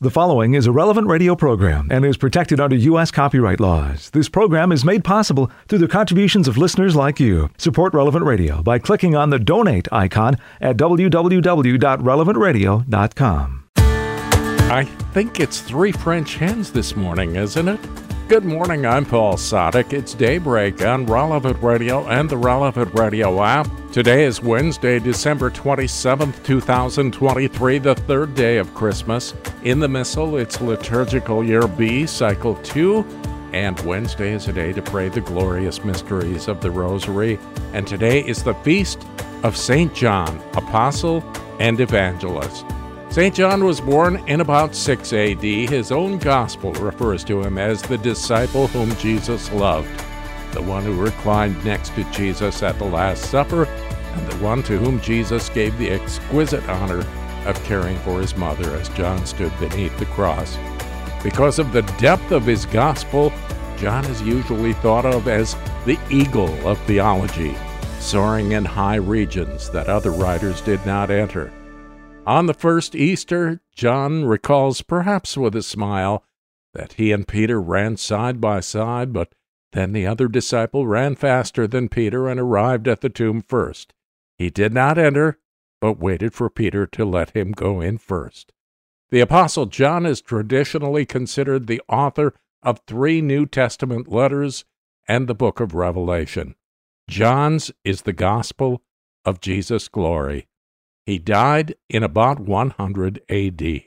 The following is a relevant radio program and is protected under U.S. copyright laws. This program is made possible through the contributions of listeners like you. Support Relevant Radio by clicking on the donate icon at www.relevantradio.com. I think it's three French hens this morning, isn't it? Good morning, I'm Paul Sadek. It's daybreak on Relevant Radio and the Relevant Radio app. Today is Wednesday, December 27th, 2023, the third day of Christmas. In the Missal, it's liturgical year B, cycle 2, and Wednesday is a day to pray the glorious mysteries of the Rosary. And today is the feast of St. John, Apostle and Evangelist. St. John was born in about 6 AD. His own gospel refers to him as the disciple whom Jesus loved, the one who reclined next to Jesus at the Last Supper, and the one to whom Jesus gave the exquisite honor of caring for his mother as John stood beneath the cross. Because of the depth of his gospel, John is usually thought of as the eagle of theology, soaring in high regions that other writers did not enter. On the first Easter, John recalls, perhaps with a smile, that he and Peter ran side by side, but then the other disciple ran faster than Peter and arrived at the tomb first. He did not enter, but waited for Peter to let him go in first. The Apostle John is traditionally considered the author of three New Testament letters and the book of Revelation. John's is the gospel of Jesus' glory. He died in about 100 AD.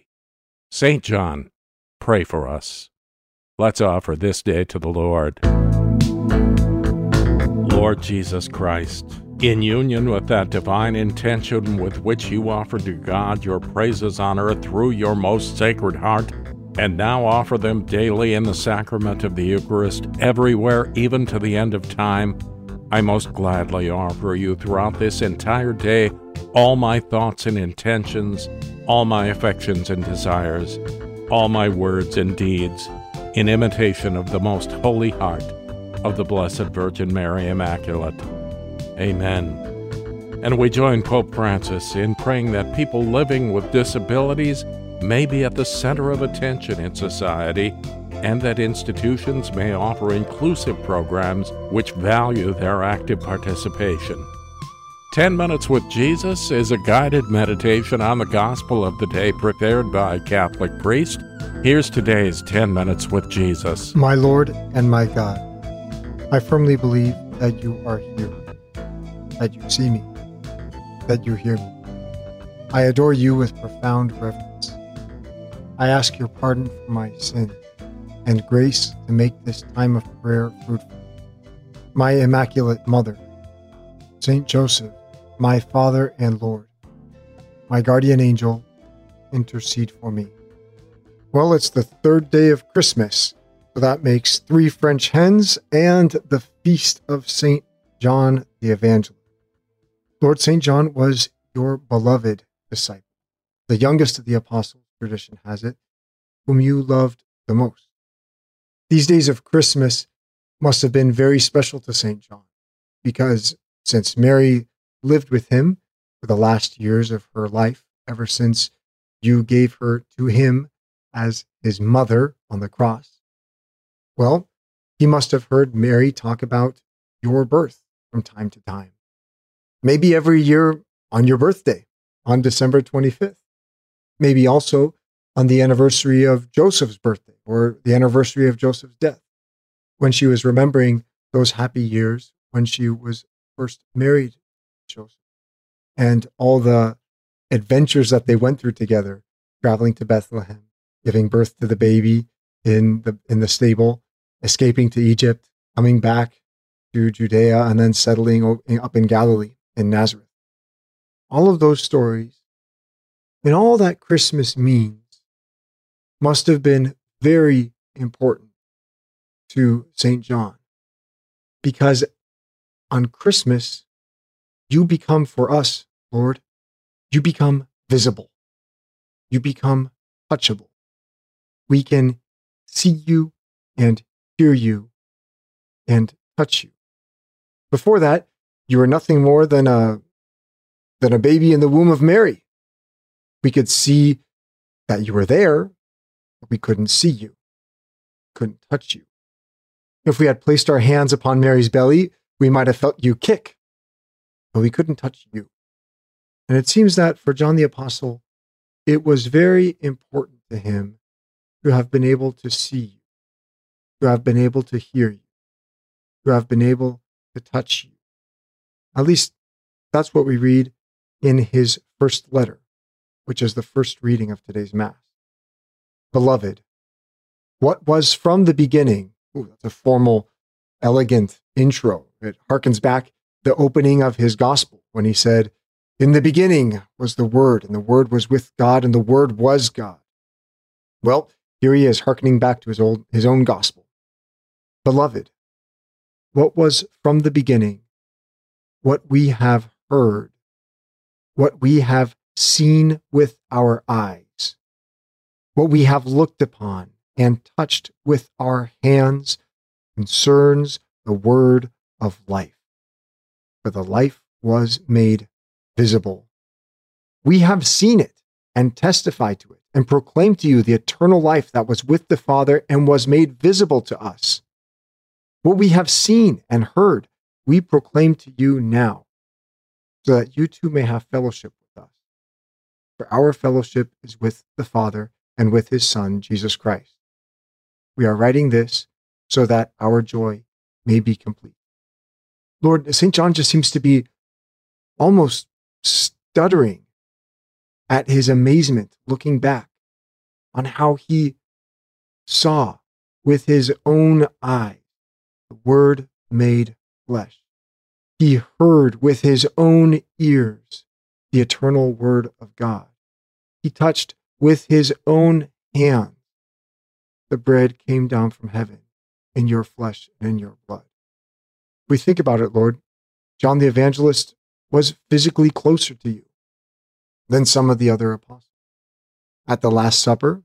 St. John, pray for us. Let's offer this day to the Lord. Lord Jesus Christ, in union with that divine intention with which you offered to God your praises on earth through your most sacred heart, and now offer them daily in the sacrament of the Eucharist everywhere, even to the end of time, I most gladly offer you throughout this entire day all my thoughts and intentions, all my affections and desires, all my words and deeds, in imitation of the most holy heart of the Blessed Virgin Mary Immaculate. Amen. And we join Pope Francis in praying that people living with disabilities may be at the center of attention in society and that institutions may offer inclusive programs which value their active participation. 10 Minutes with Jesus is a guided meditation on the gospel of the day prepared by Catholic priest. Here's today's 10 Minutes with Jesus. My Lord and my God, I firmly believe that you are here, that you see me, that you hear me. I adore you with profound reverence. I ask your pardon for my sin and grace to make this time of prayer fruitful. My Immaculate Mother, Saint Joseph, my Father and Lord, my guardian angel, intercede for me. Well, it's the third day of Christmas, so that makes three French hens and the feast of St. John the Evangelist. Lord St. John was your beloved disciple, the youngest of the apostles, tradition has it, whom you loved the most. These days of Christmas must have been very special to St. John, because since Mary lived with him for the last years of her life, ever since you gave her to him as his mother on the cross. Well, he must have heard Mary talk about your birth from time to time. Maybe every year on your birthday, on December 25th. Maybe also on the anniversary of Joseph's birthday or the anniversary of Joseph's death, when she was remembering those happy years when she was first married Joseph and all the adventures that they went through together, traveling to Bethlehem, giving birth to the baby in the in the stable, escaping to Egypt, coming back to Judea, and then settling up in Galilee in Nazareth. All of those stories and all that Christmas means must have been very important to St. John because on Christmas, you become for us, Lord, you become visible. You become touchable. We can see you and hear you and touch you. Before that, you were nothing more than a, than a baby in the womb of Mary. We could see that you were there, but we couldn't see you, couldn't touch you. If we had placed our hands upon Mary's belly, we might have felt you kick, but we couldn't touch you. And it seems that for John the Apostle, it was very important to him to have been able to see you, to have been able to hear you, to have been able to touch you. At least that's what we read in his first letter, which is the first reading of today's Mass. Beloved, what was from the beginning, ooh, that's a formal, elegant intro. It harkens back the opening of his gospel when he said, In the beginning was the Word, and the Word was with God, and the Word was God. Well, here he is, hearkening back to his old his own gospel. Beloved, what was from the beginning, what we have heard, what we have seen with our eyes, what we have looked upon and touched with our hands concerns the word of life. For the life was made visible. We have seen it and testify to it and proclaim to you the eternal life that was with the Father and was made visible to us. What we have seen and heard, we proclaim to you now, so that you too may have fellowship with us. For our fellowship is with the Father and with his Son, Jesus Christ. We are writing this so that our joy may be complete. Lord, St. John just seems to be almost stuttering at his amazement looking back on how he saw with his own eyes the Word made flesh. He heard with his own ears the eternal Word of God. He touched with his own hand the bread came down from heaven in your flesh and in your blood. We think about it, Lord. John the Evangelist was physically closer to you than some of the other apostles. At the Last Supper,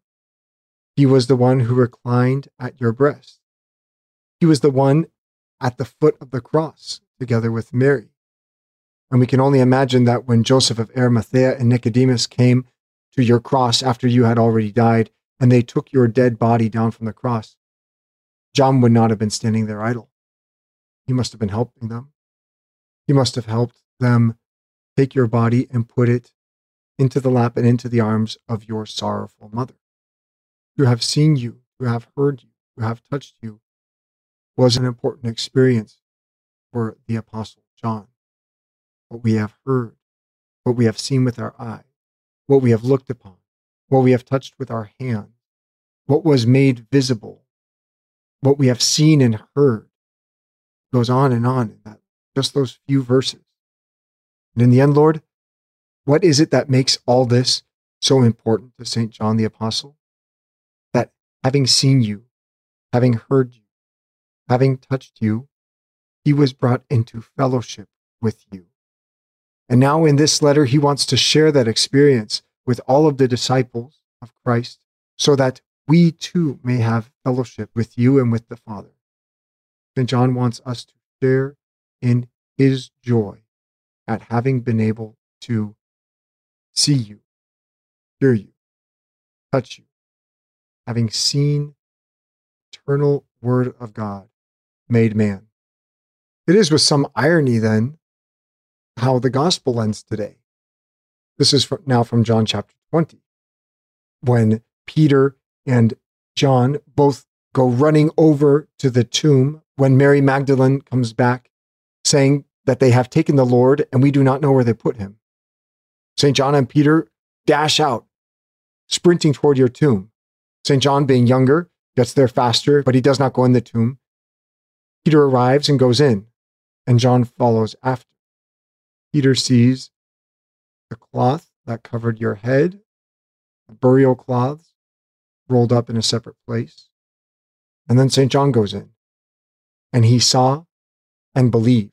he was the one who reclined at your breast. He was the one at the foot of the cross together with Mary. And we can only imagine that when Joseph of Arimathea and Nicodemus came to your cross after you had already died, and they took your dead body down from the cross, John would not have been standing there idle. He must have been helping them. He must have helped them take your body and put it into the lap and into the arms of your sorrowful mother. To have seen you, to have heard you, to have touched you was an important experience for the Apostle John. What we have heard, what we have seen with our eyes, what we have looked upon, what we have touched with our hands, what was made visible, what we have seen and heard. Goes on and on in that just those few verses. And in the end, Lord, what is it that makes all this so important to St. John the Apostle? That having seen you, having heard you, having touched you, he was brought into fellowship with you. And now in this letter, he wants to share that experience with all of the disciples of Christ so that we too may have fellowship with you and with the Father. St. John wants us to share in his joy at having been able to see you, hear you, touch you, having seen eternal Word of God made man. It is with some irony, then, how the gospel ends today. This is from, now from John chapter 20, when Peter and John both go running over to the tomb when Mary Magdalene comes back saying that they have taken the Lord and we do not know where they put him. St. John and Peter dash out, sprinting toward your tomb. St. John, being younger, gets there faster, but he does not go in the tomb. Peter arrives and goes in, and John follows after. Peter sees the cloth that covered your head, the burial cloths rolled up in a separate place. And then St. John goes in, and he saw and believed.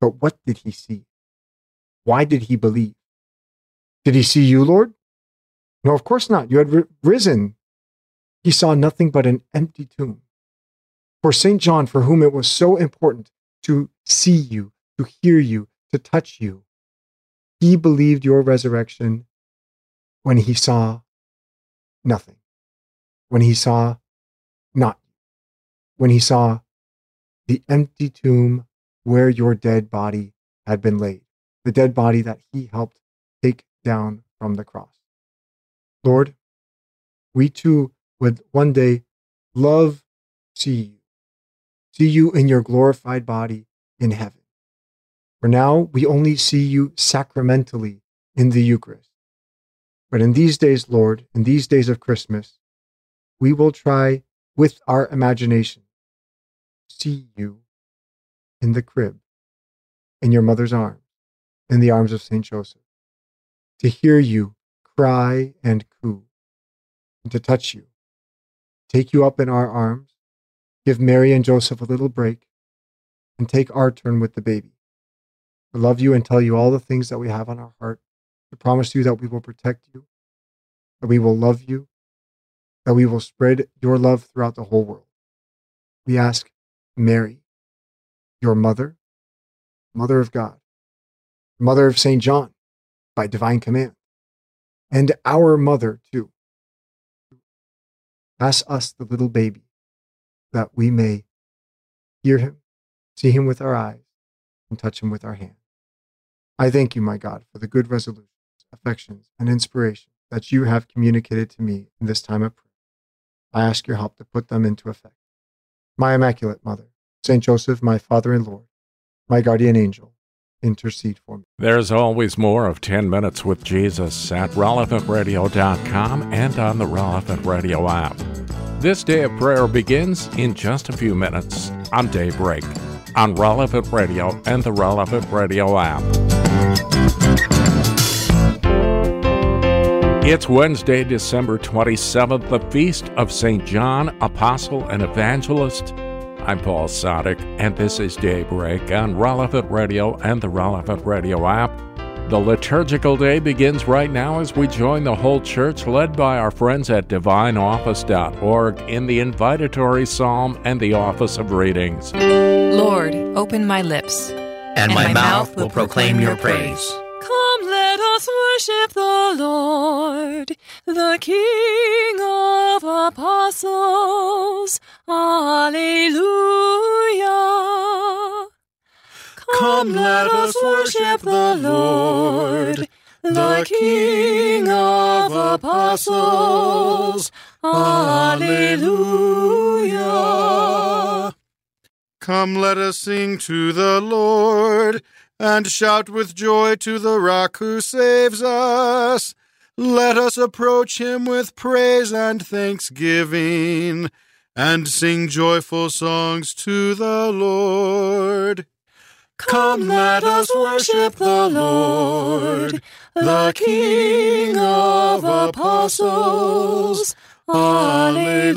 But what did he see? Why did he believe? Did he see you, Lord? No, of course not. You had risen. He saw nothing but an empty tomb. For St. John, for whom it was so important to see you, to hear you, to touch you, he believed your resurrection when he saw nothing. when he saw not when he saw the empty tomb where your dead body had been laid, the dead body that he helped take down from the cross. Lord, we too would one day love see you, see you in your glorified body in heaven. For now, we only see you sacramentally in the Eucharist. But in these days, Lord, in these days of Christmas, we will try with our imagination see you in the crib, in your mother's arms, in the arms of St. Joseph, to hear you cry and coo, and to touch you, take you up in our arms, give Mary and Joseph a little break, and take our turn with the baby. To love you and tell you all the things that we have on our heart, to promise you that we will protect you, that we will love you, that we will spread your love throughout the whole world. We ask Mary, your mother, mother of God, mother of St. John by divine command, and our mother too. Pass us the little baby that we may hear him, see him with our eyes, and touch him with our hands. I thank you, my God, for the good resolutions, affections, and inspiration that you have communicated to me in this time of prayer. I ask your help to put them into effect. My Immaculate Mother, Saint Joseph, my Father and Lord, my guardian angel, intercede for me. There's always more of 10 Minutes with Jesus at relevantradio.com and on the Relevant Radio app. This day of prayer begins in just a few minutes on Daybreak on Relevant Radio and the Relevant Radio app. It's Wednesday, December 27th, the feast of St. John, Apostle and Evangelist. I'm Paul Sadek, and this is Daybreak on Relevant Radio and the Relevant Radio app. The liturgical day begins right now as we join the whole church, led by our friends at divineoffice.org, in the invitatory psalm and the office of readings. Lord, open my lips, and, my, mouth will proclaim your praise. Come, let us worship the Lord, the King of apostles. Alleluia. Come, let us worship the Lord, the King of apostles. Alleluia. Come, let us sing to the Lord and shout with joy to the rock who saves us. Let us approach him with praise and thanksgiving and sing joyful songs to the Lord. Come, let us worship the Lord, the King of apostles. Alleluia.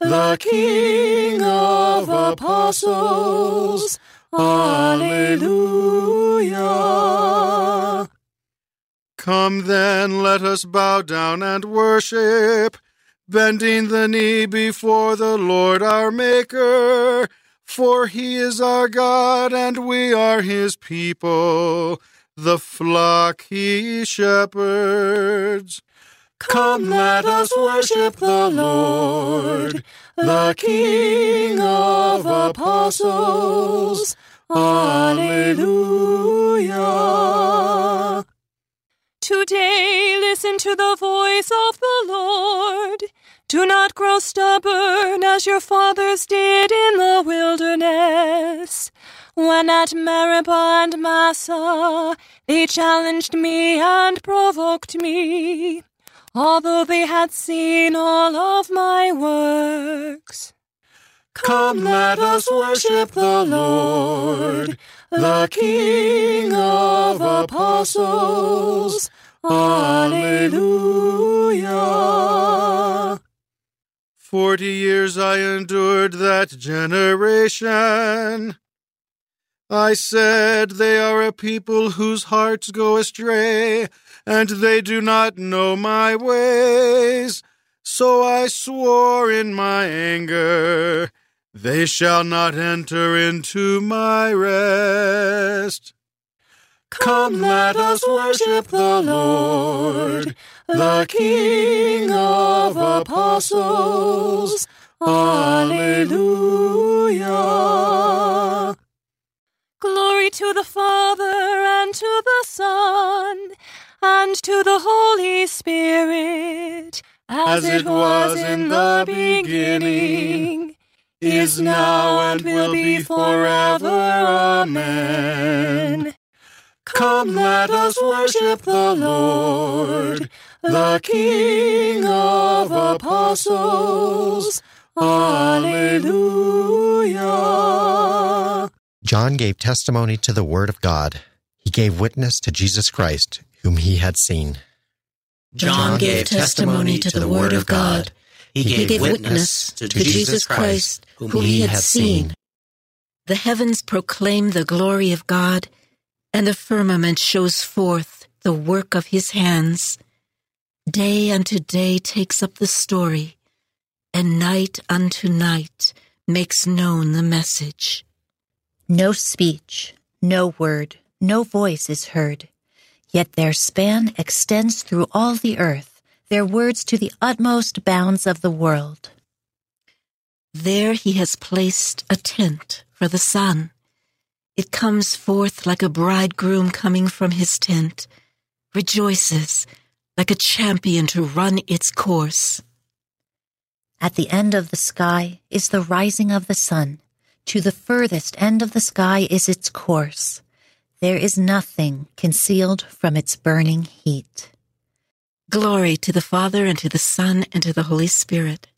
the King of apostles. Alleluia. Come then, let us bow down and worship, bending the knee before the Lord our Maker. For he is our God, and we are his people, the flock he shepherds. Come, let us worship the Lord, the King of apostles. Alleluia. Today listen to the voice of the Lord. Do not grow stubborn as your fathers did in the wilderness. When at Meribah and Massah, they challenged me and provoked me although they had seen all of my works. Come, let us worship the Lord, the King of Apostles. Alleluia. Forty years I endured that generation. I said, They are a people whose hearts go astray and they do not know my ways. So I swore in my anger, They shall not enter into my rest. Come, let us worship the Lord, the King of apostles. Alleluia. Glory to the Father, and to the Son, and to the Holy Spirit, as, it was in the beginning, is now, and will be forever. Amen. Come, let us worship the Lord, the King of apostles. Alleluia. John gave testimony to the Word of God. He gave witness to Jesus Christ, whom he had seen. John gave testimony to the Word of God. He gave witness to Jesus Christ, whom he had seen. The heavens proclaim the glory of God, and the firmament shows forth the work of his hands. Day unto day takes up the story, and night unto night makes known the message. No speech, no word, no voice is heard. Yet their span extends through all the earth, their words to the utmost bounds of the world. There he has placed a tent for the sun. It comes forth like a bridegroom coming from his tent, rejoices like a champion to run its course. At the end of the sky is the rising of the sun. To the furthest end of the sky is its course. There is nothing concealed from its burning heat. Glory to the Father, and to the Son, and to the Holy Spirit.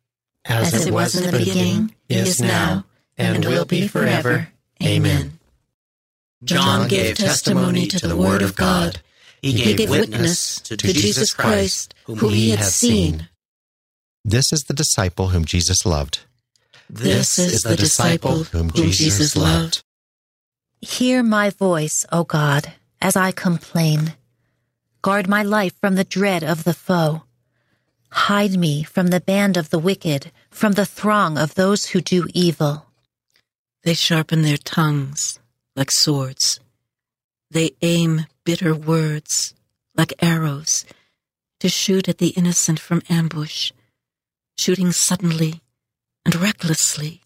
As, As it was in the beginning, is now, and will be forever. Amen. John gave testimony to the Word of God. He gave witness to Jesus Christ, whom he had seen. This is the disciple whom Jesus loved. This is the disciple whom Jesus loved. Hear my voice, O God, as I complain. Guard my life from the dread of the foe. Hide me from the band of the wicked, from the throng of those who do evil. They sharpen their tongues like swords. They aim bitter words like arrows to shoot at the innocent from ambush, shooting suddenly and recklessly.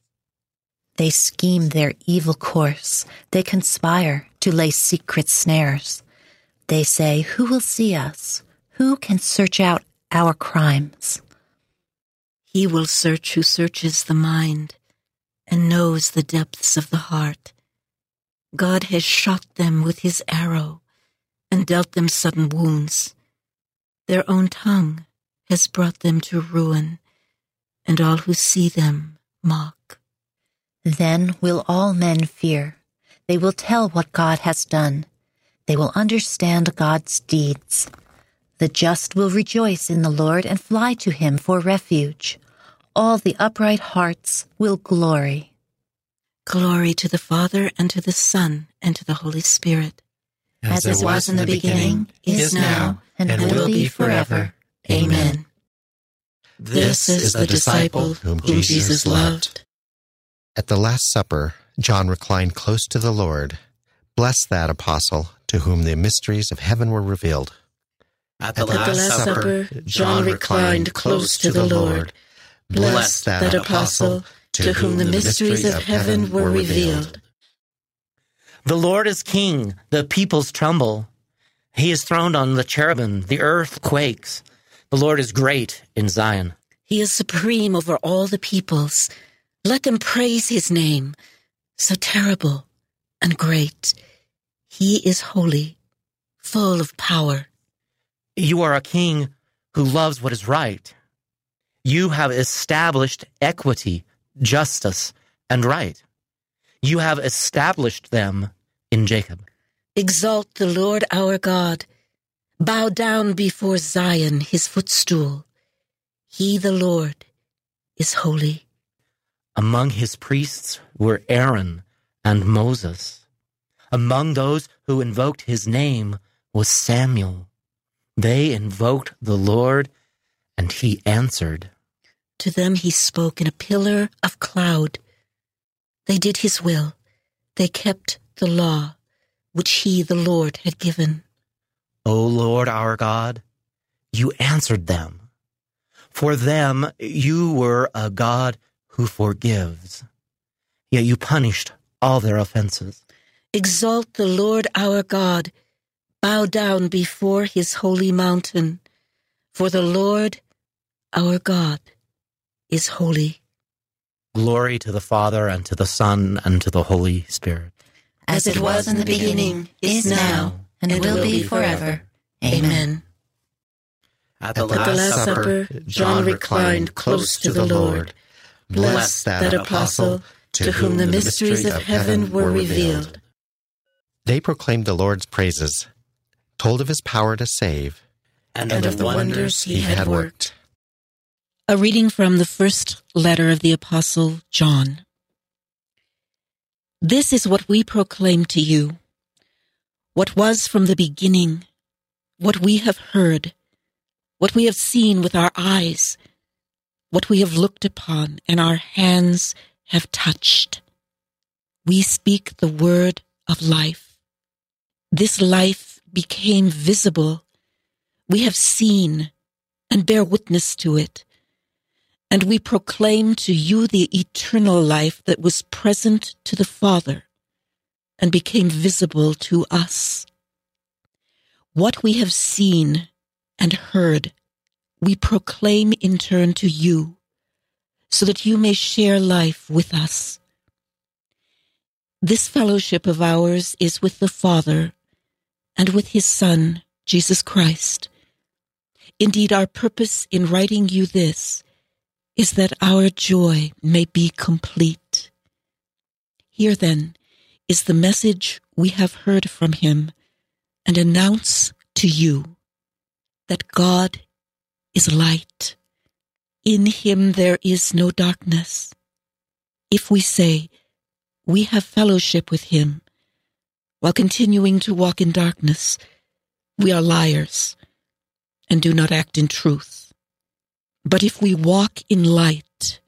They scheme their evil course. They conspire to lay secret snares. They say, Who will see us? Who can search out our crimes? He will search who searches the mind and knows the depths of the heart. God has shot them with his arrow and dealt them sudden wounds. Their own tongue has brought them to ruin, and all who see them mock. Then will all men fear. They will tell what God has done. They will understand God's deeds. The just will rejoice in the Lord and fly to him for refuge. All the upright hearts will glory. Glory to the Father, and to the Son, and to the Holy Spirit. As, it was in the beginning, is now, and, will be forever. Amen. This is the disciple whom Jesus loved. At the Last Supper, John reclined close to the Lord. Bless that apostle to whom the mysteries of heaven were revealed. At the, Last, Supper, John reclined close to the Lord. Bless that apostle to whom the mysteries of heaven were revealed. The Lord is king, the peoples tremble. He is throned on the cherubim, the earth quakes. The Lord is great in Zion. He is supreme over all the peoples. Let them praise his name. So terrible and great. He is holy, full of power. You are a king who loves what is right. You have established equity, justice, and right. You have established them in Jacob. Exalt the Lord our God. Bow down before Zion, his footstool. He, the Lord, is holy. Among his priests were Aaron and Moses. Among those who invoked his name was Samuel. They invoked the Lord, and he answered. To them he spoke in a pillar of cloud. They did his will. They kept the law which he, the Lord, had given. O Lord our God, you answered them. For them you were a God who forgives. Yet you punished all their offenses. Exalt the Lord our God. Bow down before his holy mountain. For the Lord our God is holy. Glory to the Father, and to the Son, and to the Holy Spirit. As it was in the beginning, is now, and will be forever. Amen. At At the Last Supper, John reclined close to the Lord. Bless that apostle to whom the mysteries of heaven were revealed. They proclaimed the Lord's praises, told of his power to save, and of the wonders he had worked. A reading from the first letter of the Apostle John. This is what we proclaim to you what was from the beginning, what we have heard, what we have seen with our eyes, what we have looked upon and our hands have touched. We speak the word of life. This life became visible. We have seen and bear witness to it. And we proclaim to you the eternal life that was present to the Father and became visible to us. What we have seen and heard, we proclaim in turn to you, so that you may share life with us. This fellowship of ours is with the Father and with his Son, Jesus Christ. Indeed, our purpose in writing you this is that our joy may be complete. Here then is the message we have heard from him and announce to you that God is light. In him there is no darkness. If we say we have fellowship with him while continuing to walk in darkness, we are liars and do not act in truth. But if we walk in light,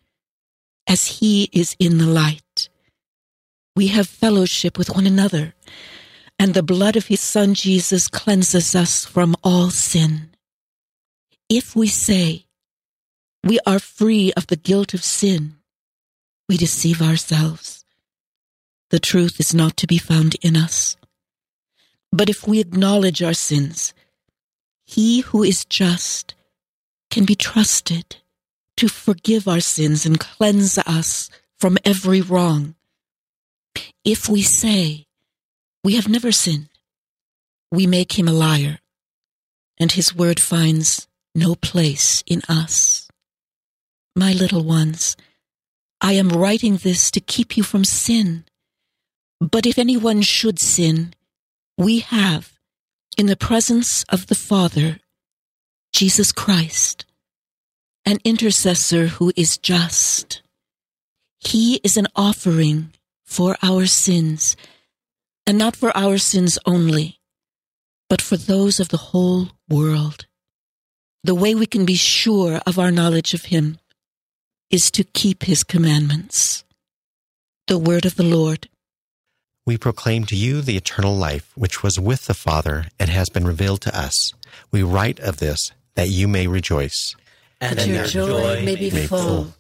as he is in the light, we have fellowship with one another, and the blood of his son Jesus cleanses us from all sin. If we say we are free of the guilt of sin, we deceive ourselves. The truth is not to be found in us. But if we acknowledge our sins, he who is just can be trusted to forgive our sins and cleanse us from every wrong. If we say we have never sinned, we make him a liar, and his word finds no place in us. My little ones, I am writing this to keep you from sin. But if anyone should sin, we have, in the presence of the Father, Jesus Christ, an intercessor who is just. He is an offering for our sins, and not for our sins only, but for those of the whole world. The way we can be sure of our knowledge of Him is to keep His commandments. The word of the Lord. We proclaim to you the eternal life which was with the Father and has been revealed to us. We write of this that you may rejoice. And that your joy may be full.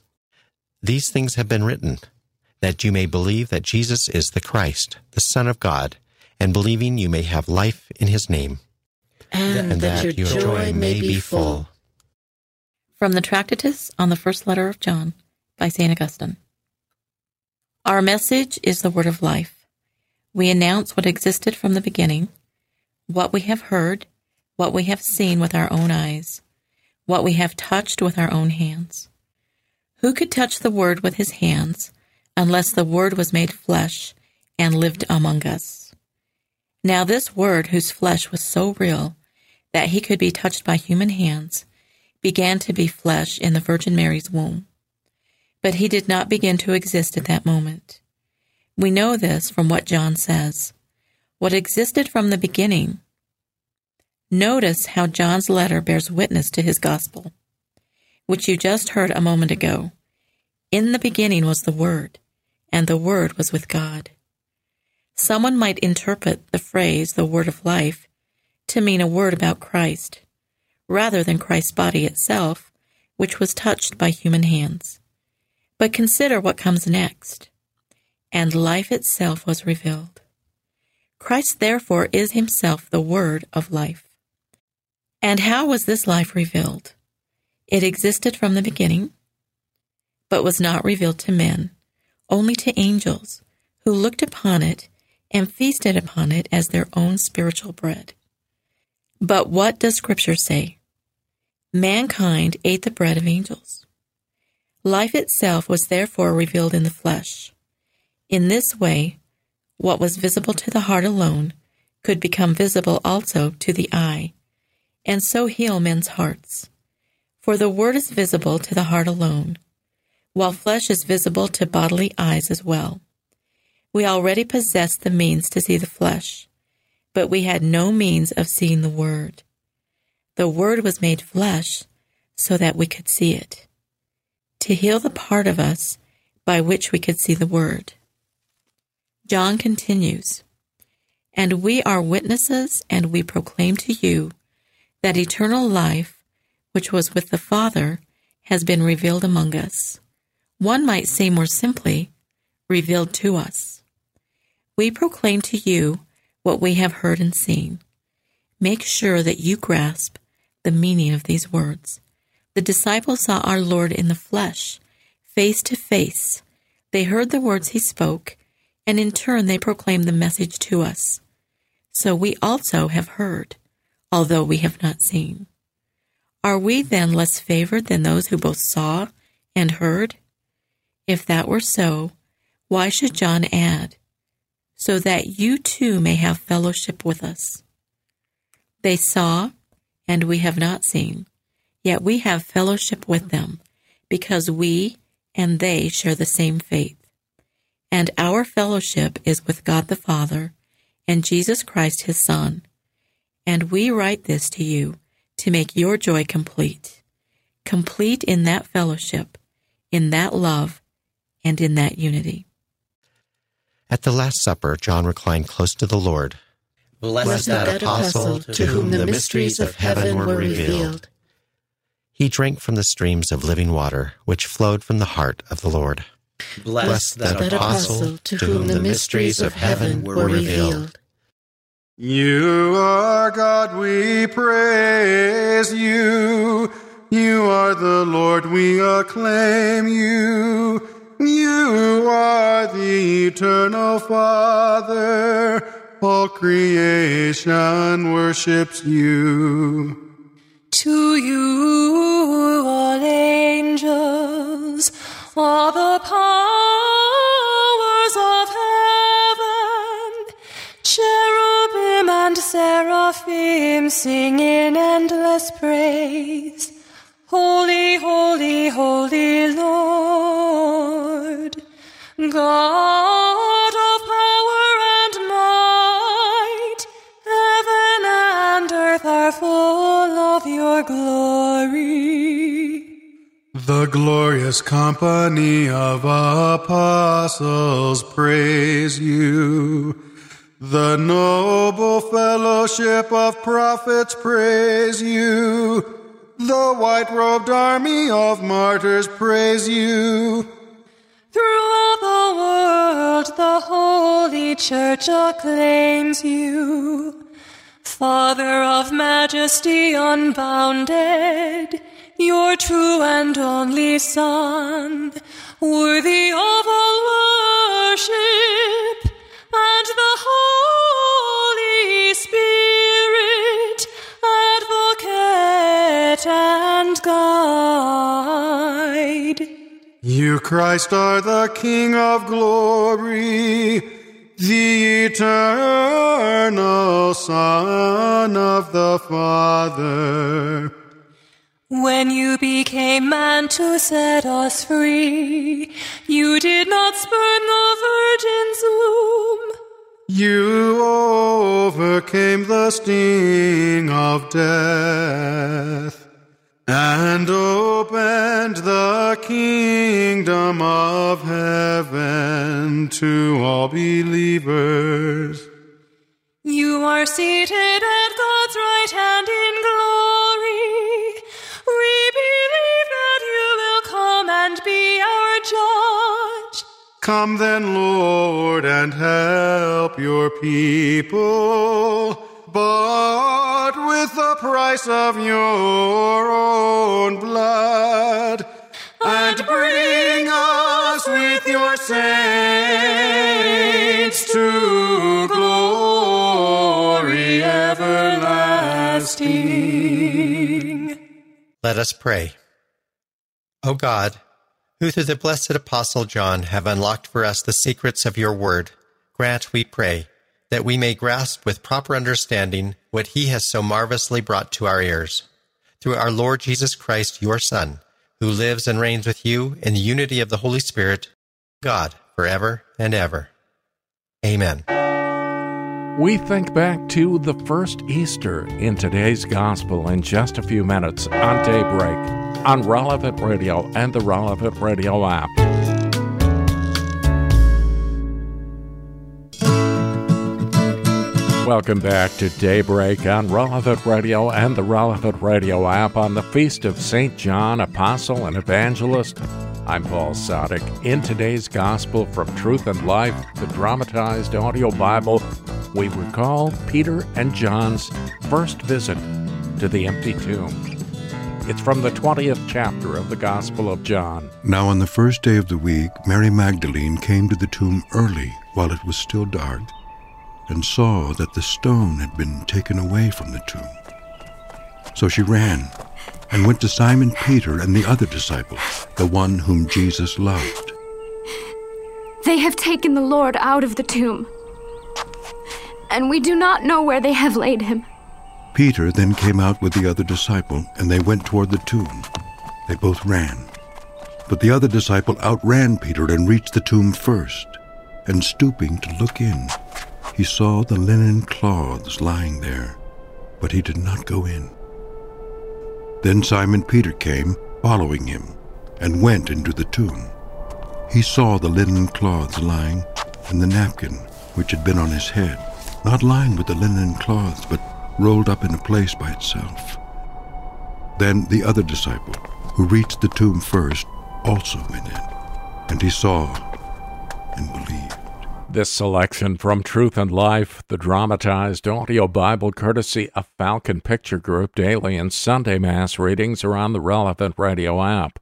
These things have been written that you may believe that Jesus is the Christ, the Son of God, and believing you may have life in his name, And, and that your joy may be full. From the Tractatus on the First Letter of John by St. Augustine. Our message is the word of life. We announce what existed from the beginning, what we have heard, what we have seen with our own eyes, what we have touched with our own hands. Who could touch the word with his hands unless the word was made flesh and lived among us? Now, this word, whose flesh was so real that he could be touched by human hands, began to be flesh in the Virgin Mary's womb. but he did not begin to exist at that moment. We know this from what John says. What existed from the beginning. Notice how John's letter bears witness to his gospel, which you just heard a moment ago. In the beginning was the Word, and the Word was with God. Someone might interpret the phrase, the word of life, to mean a word about Christ, rather than Christ's body itself, which was touched by human hands. But consider what comes next. And life itself was revealed. Christ, therefore, is himself the word of life. And how was this life revealed? It existed from the beginning, but was not revealed to men, only to angels, who looked upon it and feasted upon it as their own spiritual bread. But what does Scripture say? Mankind ate the bread of angels. Life itself was therefore revealed in the flesh. In this way, what was visible to the heart alone could become visible also to the eye, and so heal men's hearts. For the Word is visible to the heart alone, while flesh is visible to bodily eyes as well. We already possess the means to see the flesh, but we had no means of seeing the Word. The Word was made flesh so that we could see it, to heal the part of us by which we could see the Word. John continues, And we are witnesses, and we proclaim to you that eternal life, which was with the Father, has been revealed among us. One might say more simply, revealed to us. We proclaim to you what we have heard and seen. Make sure that you grasp the meaning of these words. The disciples saw our Lord in the flesh, face to face. They heard the words he spoke, and in turn they proclaimed the message to us. So we also have heard, although we have not seen. Are we then less favored than those who both saw and heard? If that were so, why should John add, so that you too may have fellowship with us. They saw, and we have not seen, yet we have fellowship with them, because we and they share the same faith. And our fellowship is with God the Father and Jesus Christ his Son. And we write this to you to make your joy complete. Complete in that fellowship, in that love, and in that unity. At the Last Supper, John reclined close to the Lord. Bless that apostle to whom the mysteries of heaven were revealed. He drank from the streams of living water, which flowed from the heart of the Lord. Bless that apostle to whom the mysteries of heaven were revealed. You are God, we praise you. You are the Lord, we acclaim you. You are the eternal Father. All creation worships you. To you, all angels, all the powers of heaven, cherubim and seraphim sing in endless praise. Holy, holy, holy Lord, God of power and might, heaven and earth are full of your glory. The glorious company of apostles praise you. The noble fellowship of prophets praise you. The white robed army of martyrs praise you. Throughout the world, the Holy Church acclaims you. Father of majesty unbounded, your true and only Son, worthy of all worship and the Holy Spirit, and guide. You, Christ, are the King of glory, the eternal Son of the Father. When you became man to set us free, you did not spurn the virgin's womb. You overcame the sting of death and opened the kingdom of heaven to all believers. You are seated at God's right hand in glory. We believe that you will come and be our judge. Come then, Lord, and help your people, bought with the price of your own blood, and bring us with your saints to glory everlasting. Let us pray. O God, who through the blessed Apostle John have unlocked for us the secrets of your word, grant, we pray, that we may grasp with proper understanding what he has so marvelously brought to our ears. Through our Lord Jesus Christ, your Son, who lives and reigns with you in the unity of the Holy Spirit, God, forever and ever. Amen. We think back to the first Easter in today's Gospel in just a few minutes on Daybreak on Relevant Radio and the Relevant Radio app. Welcome back to Daybreak on Relevant Radio and the Relevant Radio app on the Feast of St. John, Apostle and Evangelist. I'm Paul Sadek. In today's Gospel from Truth and Life, the dramatized audio Bible, we recall Peter and John's first visit to the empty tomb. It's from the 20th chapter of the Gospel of John. Now, on the first day of the week, Mary Magdalene came to the tomb early while it was still dark and saw that the stone had been taken away from the tomb. So she ran and went to Simon Peter and the other disciple, the one whom Jesus loved. They have taken the Lord out of the tomb, and we do not know where they have laid him. Peter then came out with the other disciple, and they went toward the tomb. They both ran. But the other disciple outran Peter and reached the tomb first, and stooping to look in, he saw the linen cloths lying there, but he did not go in. Then Simon Peter came, following him, and went into the tomb. He saw the linen cloths lying, and the napkin which had been on his head, not lying with the linen cloths, but rolled up in a place by itself. Then the other disciple, who reached the tomb first, also went in, and he saw and believed. This selection from Truth and Life, the dramatized audio Bible courtesy of Falcon Picture Group daily and Sunday Mass readings are on the relevant radio app.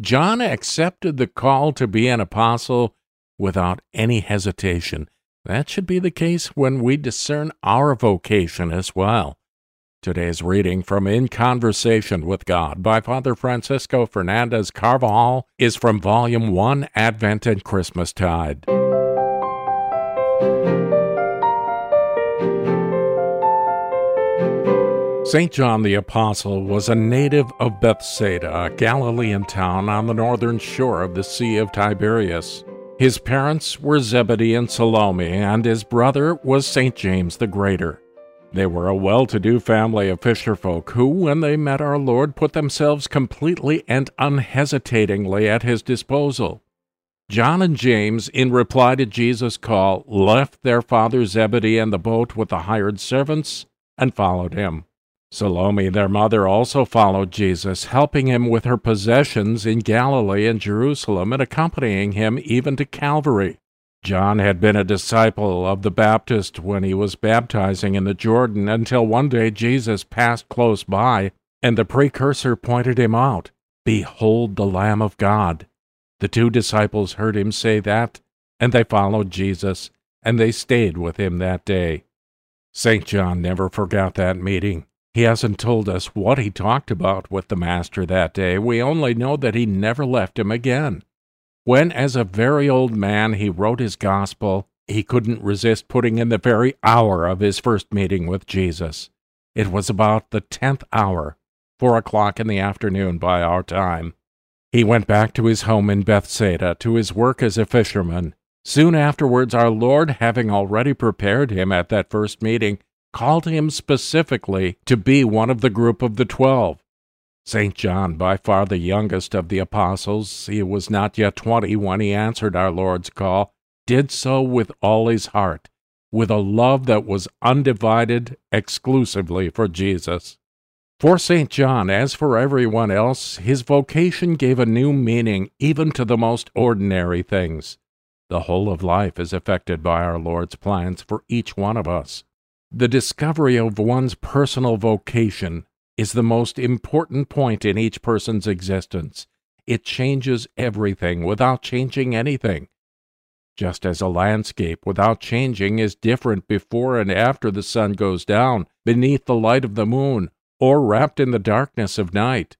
John accepted the call to be an apostle without any hesitation. That should be the case when we discern our vocation as well. Today's reading from In Conversation with God by Father Francisco Fernandez Carvajal is from Volume 1 Advent and Christmastide. St. John the Apostle was a native of Bethsaida, a Galilean town on the northern shore of the Sea of Tiberias. His parents were Zebedee and Salome, and his brother was St. James the Greater. They were a well to do family of fisherfolk who, when they met our Lord, put themselves completely and unhesitatingly at his disposal. John and James, in reply to Jesus' call, left their father Zebedee and the boat with the hired servants and followed him. Salome, their mother, also followed Jesus, helping him with her possessions in Galilee and Jerusalem and accompanying him even to Calvary. John had been a disciple of the Baptist when he was baptizing in the Jordan until one day Jesus passed close by and the precursor pointed him out. Behold the Lamb of God. The two disciples heard him say that, and they followed Jesus, and they stayed with him that day. St. John never forgot that meeting. He hasn't told us what he talked about with the Master that day. We only know that he never left him again. When, as a very old man, he wrote his gospel, he couldn't resist putting in the very hour of his first meeting with Jesus. It was about the tenth hour, four o'clock in the afternoon by our time. He went back to his home in Bethsaida to his work as a fisherman. Soon afterwards, our Lord, having already prepared him at that first meeting, called him specifically to be one of the group of the twelve. St. John, by far the youngest of the apostles, he was not yet twenty when he answered our Lord's call, did so with all his heart, with a love that was undivided exclusively for Jesus. For St. John, as for everyone else, his vocation gave a new meaning even to the most ordinary things. The whole of life is affected by our Lord's plans for each one of us. The discovery of one's personal vocation is the most important point in each person's existence. It changes everything without changing anything. Just as a landscape without changing is different before and after the sun goes down, beneath the light of the moon, or wrapped in the darkness of night.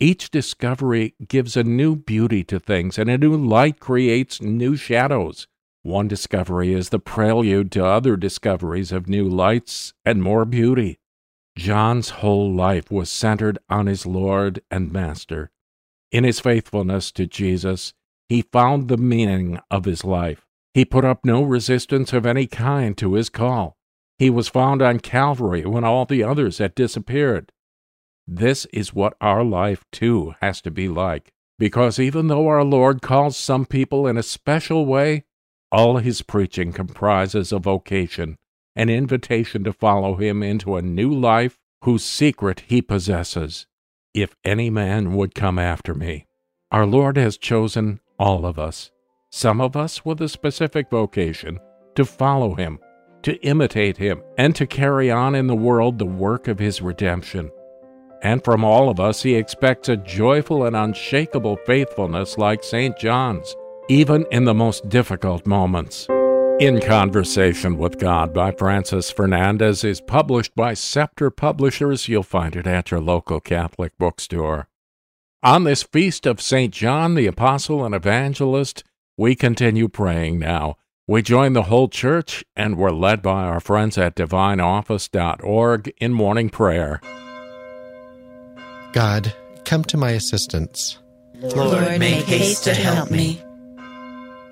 Each discovery gives a new beauty to things, and a new light creates new shadows. One discovery is the prelude to other discoveries of new lights and more beauty. John's whole life was centered on his Lord and Master. In his faithfulness to Jesus, he found the meaning of his life. He put up no resistance of any kind to his call. He was found on Calvary when all the others had disappeared. This is what our life, too, has to be like, because even though our Lord calls some people in a special way, all his preaching comprises a vocation an invitation to follow him into a new life whose secret he possesses. If any man would come after me. Our Lord has chosen all of us, some of us with a specific vocation, to follow him, to imitate him, and to carry on in the world the work of his redemption. And from all of us, he expects a joyful and unshakable faithfulness like St. John's, even in the most difficult moments. In Conversation with God by Francis Fernandez is published by Scepter Publishers. You'll find it at your local Catholic bookstore. On this feast of St. John the Apostle and Evangelist, we continue praying now. We join the whole church and we're led by our friends at divineoffice.org in morning prayer. God, come to my assistance. Lord, make haste to help me.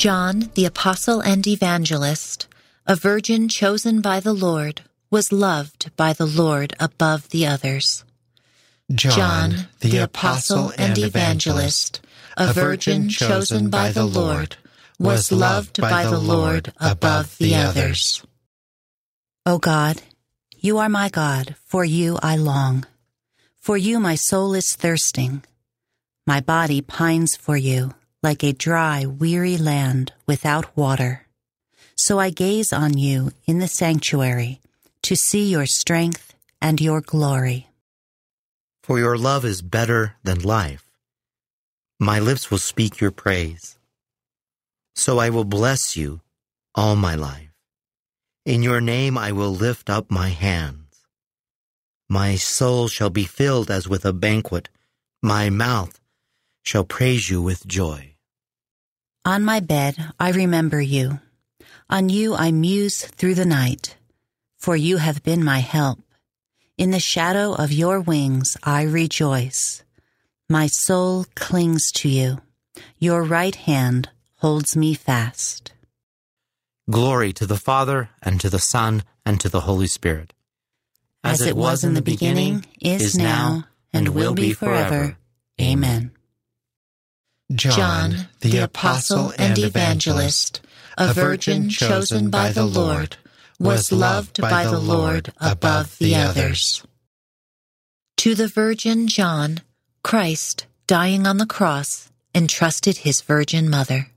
John, the apostle and evangelist, a virgin chosen by the Lord, was loved by the Lord above the others. John, the apostle and evangelist, a virgin chosen by the Lord, was loved by the Lord above the others. O God, you are my God, for you I long. For you my soul is thirsting. My body pines for you, like a dry, weary land without water. So I gaze on you in the sanctuary to see your strength and your glory. For your love is better than life. My lips will speak your praise. So I will bless you all my life. In your name I will lift up my hands. My soul shall be filled as with a banquet. My mouth shall praise you with joy. On my bed I remember you. On you I muse through the night, for you have been my help. In the shadow of your wings I rejoice. My soul clings to you. Your right hand holds me fast. Glory to the Father, and to the Son, and to the Holy Spirit. As, it was in the beginning, is now, and will be forever. Amen. John, the apostle and evangelist, a virgin chosen by the Lord, was loved by the Lord above the others. To the Virgin John, Christ, dying on the cross, entrusted his Virgin Mother.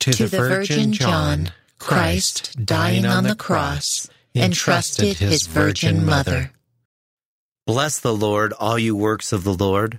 To, the Virgin John, Christ, dying on the cross, entrusted his Virgin Mother. Bless the Lord, all you works of the Lord.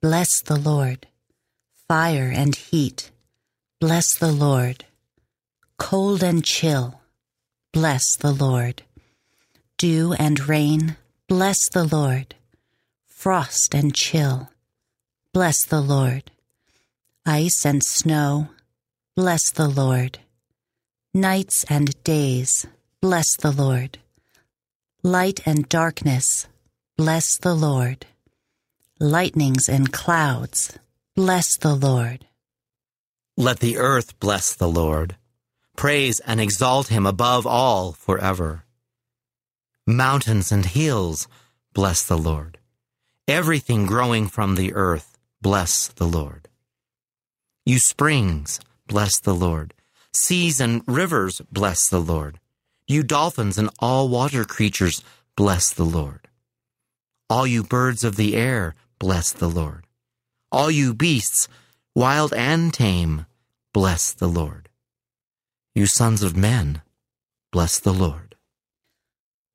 bless the Lord. Fire and heat, bless the Lord. Cold and chill, bless the Lord. Dew and rain, bless the Lord. Frost and chill, bless the Lord. Ice and snow, bless the Lord. Nights and days, bless the Lord. Light and darkness, bless the Lord. Lightnings and clouds, bless the Lord. Let the earth bless the Lord. Praise and exalt him above all forever. Mountains and hills, bless the Lord. Everything growing from the earth, bless the Lord. You springs, bless the Lord. Seas and rivers, bless the Lord. You dolphins and all water creatures, bless the Lord. All you birds of the air, bless the Lord. All you beasts, wild and tame, bless the Lord. You sons of men, bless the Lord.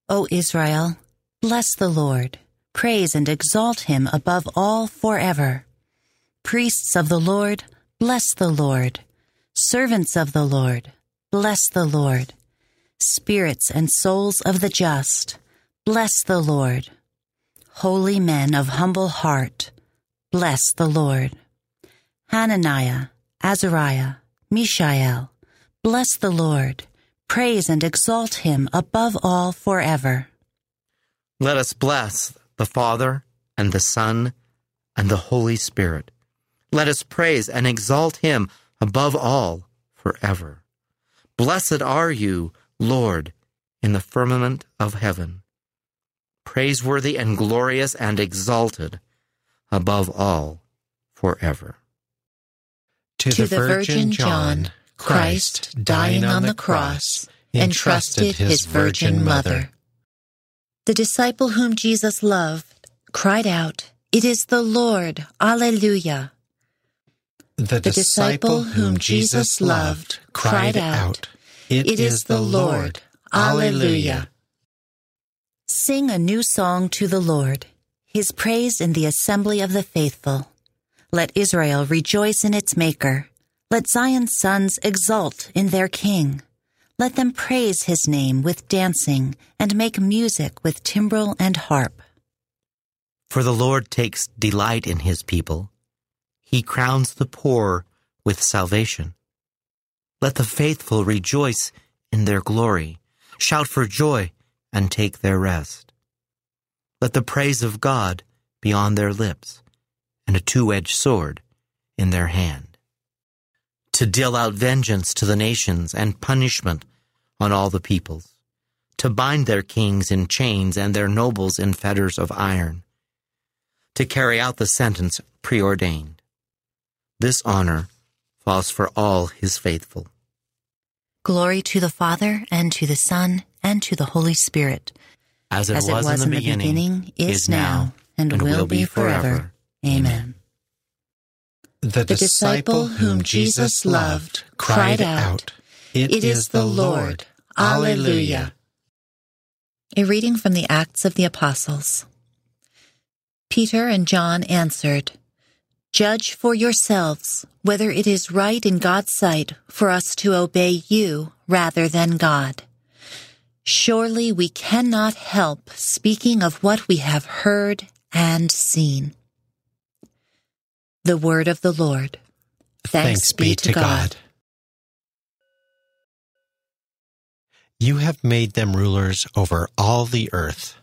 O Israel, bless the Lord. Praise and exalt him above all forever. Priests of the Lord, bless the Lord. Servants of the Lord, bless the Lord. Spirits and souls of the just, bless the Lord. Holy men of humble heart, bless the Lord. Hananiah, Azariah, Mishael, bless the Lord. Praise and exalt him above all forever. Let us bless the Father and the Son and the Holy Spirit. Let us praise and exalt him above all forever. Blessed are you, Lord, in the firmament of heaven, praiseworthy and glorious and exalted above all forever. To, to the, the Virgin John, Christ, dying on the cross, entrusted his Virgin Mother. The disciple whom Jesus loved cried out, It is the Lord, Alleluia. The, the disciple whom Jesus loved cried out, It, it is the Lord, Alleluia. Sing a new song to the Lord, his praise in the assembly of the faithful. Let Israel rejoice in its Maker. Let Zion's sons exult in their King. Let them praise his name with dancing and make music with timbrel and harp. For the Lord takes delight in his people. He crowns the poor with salvation. Let the faithful rejoice in their glory, shout for joy, and take their rest. Let the praise of God be on their lips, and a two edged sword in their hand. To deal out vengeance to the nations and punishment on all the peoples, to bind their kings in chains and their nobles in fetters of iron, to carry out the sentence preordained. This honor falls for all his faithful. Glory to the Father, and to the Son, and to the Holy Spirit. As it, was, in the beginning, is now, and, will be forever. Amen. The The disciple whom Jesus loved cried out, It is the Lord. Alleluia. A reading from the Acts of the Apostles. Peter and John answered, Judge for yourselves whether it is right in God's sight for us to obey you rather than God. Surely we cannot help speaking of what we have heard and seen. The word of the Lord. Thanks, be to God. You have made them rulers over all the earth.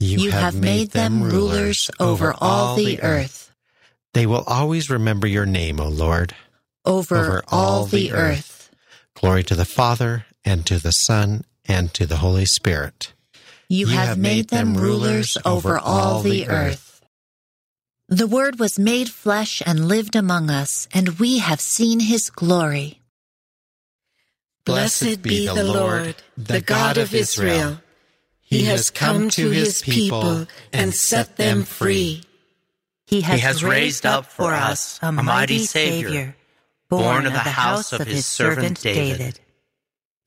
You, have made them rulers over all the earth, They will always remember your name, O Lord. over all the earth. Glory to the Father, and to the Son, and to the Holy Spirit. You have made them rulers over all the earth. The Word was made flesh and lived among us, and we have seen his glory. Blessed be the Lord, the God of Israel. He has come to his people and set them free. He has, He has raised up for us a mighty Savior, born of the house of his servant David.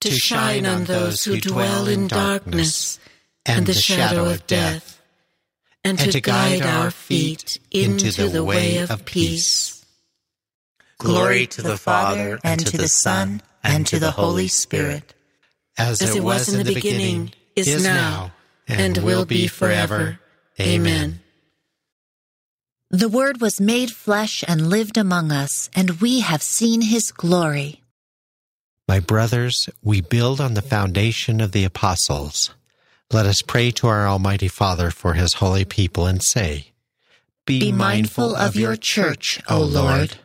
to shine on those who dwell in darkness and the shadow of death, and to guide our feet into the way of peace. Glory to the Father, and to the Son, and to the Holy Spirit. As, As it was in the beginning, is now, and will be forever. Amen. The Word was made flesh and lived among us, and we have seen his glory. My brothers, we build on the foundation of the apostles. Let us pray to our Almighty Father for his holy people and say, Be mindful of your church, O Lord.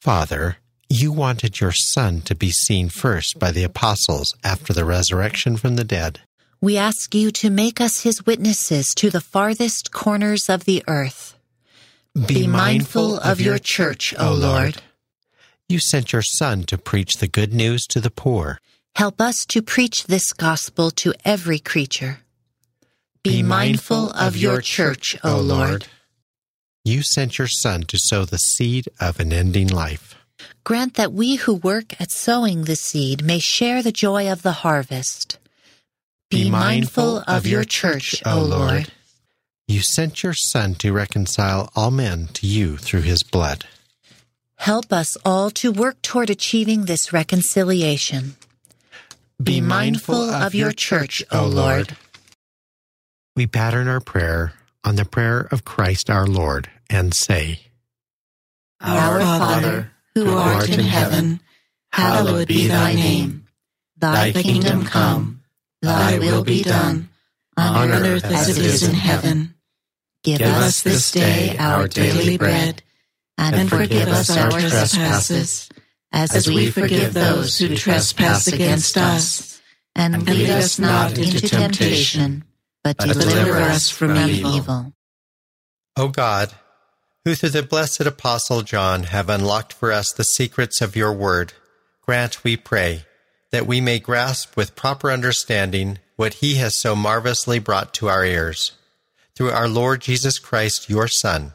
Father, you wanted your Son to be seen first by the apostles after the resurrection from the dead. We ask you to make us his witnesses to the farthest corners of the earth. Be mindful of your church, O Lord. You sent your Son to preach the good news to the poor. Help us to preach this gospel to every creature. Be mindful of your church, O Lord. You sent your Son to sow the seed of an ending life. Grant that we who work at sowing the seed may share the joy of the harvest. Be mindful of your church, O Lord. You sent your Son to reconcile all men to you through his blood. Help us all to work toward achieving this reconciliation. Be mindful of your church, O Lord. We pattern our prayer on the prayer of Christ our Lord and say, Our Father, who art in heaven, hallowed be thy name. Thy kingdom come, thy will be done, on earth as it is in heaven. Give Give us this day our daily bread, and forgive us our trespasses, as, as we forgive those who trespass against us. And lead us not into temptation, but deliver us from evil. O God, who through the blessed Apostle John have unlocked for us the secrets of your word, grant, we pray, that we may grasp with proper understanding what he has so marvelously brought to our ears. Through our Lord Jesus Christ, your Son,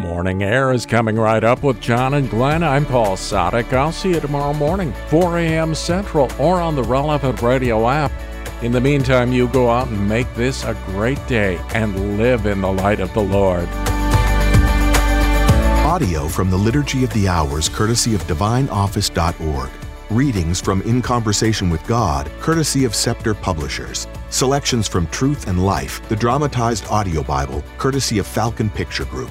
Morning Air is coming right up with John and Glenn. I'm Paul Sadek. I'll see you tomorrow morning, 4 a.m. Central, or on the relevant radio app. In the meantime, you go out and make this a great day and live in the light of the Lord. Audio from the Liturgy of the Hours, courtesy of DivineOffice.org. Readings from In Conversation with God, courtesy of Scepter Publishers. Selections from Truth and Life, the dramatized audio Bible, courtesy of Falcon Picture Group.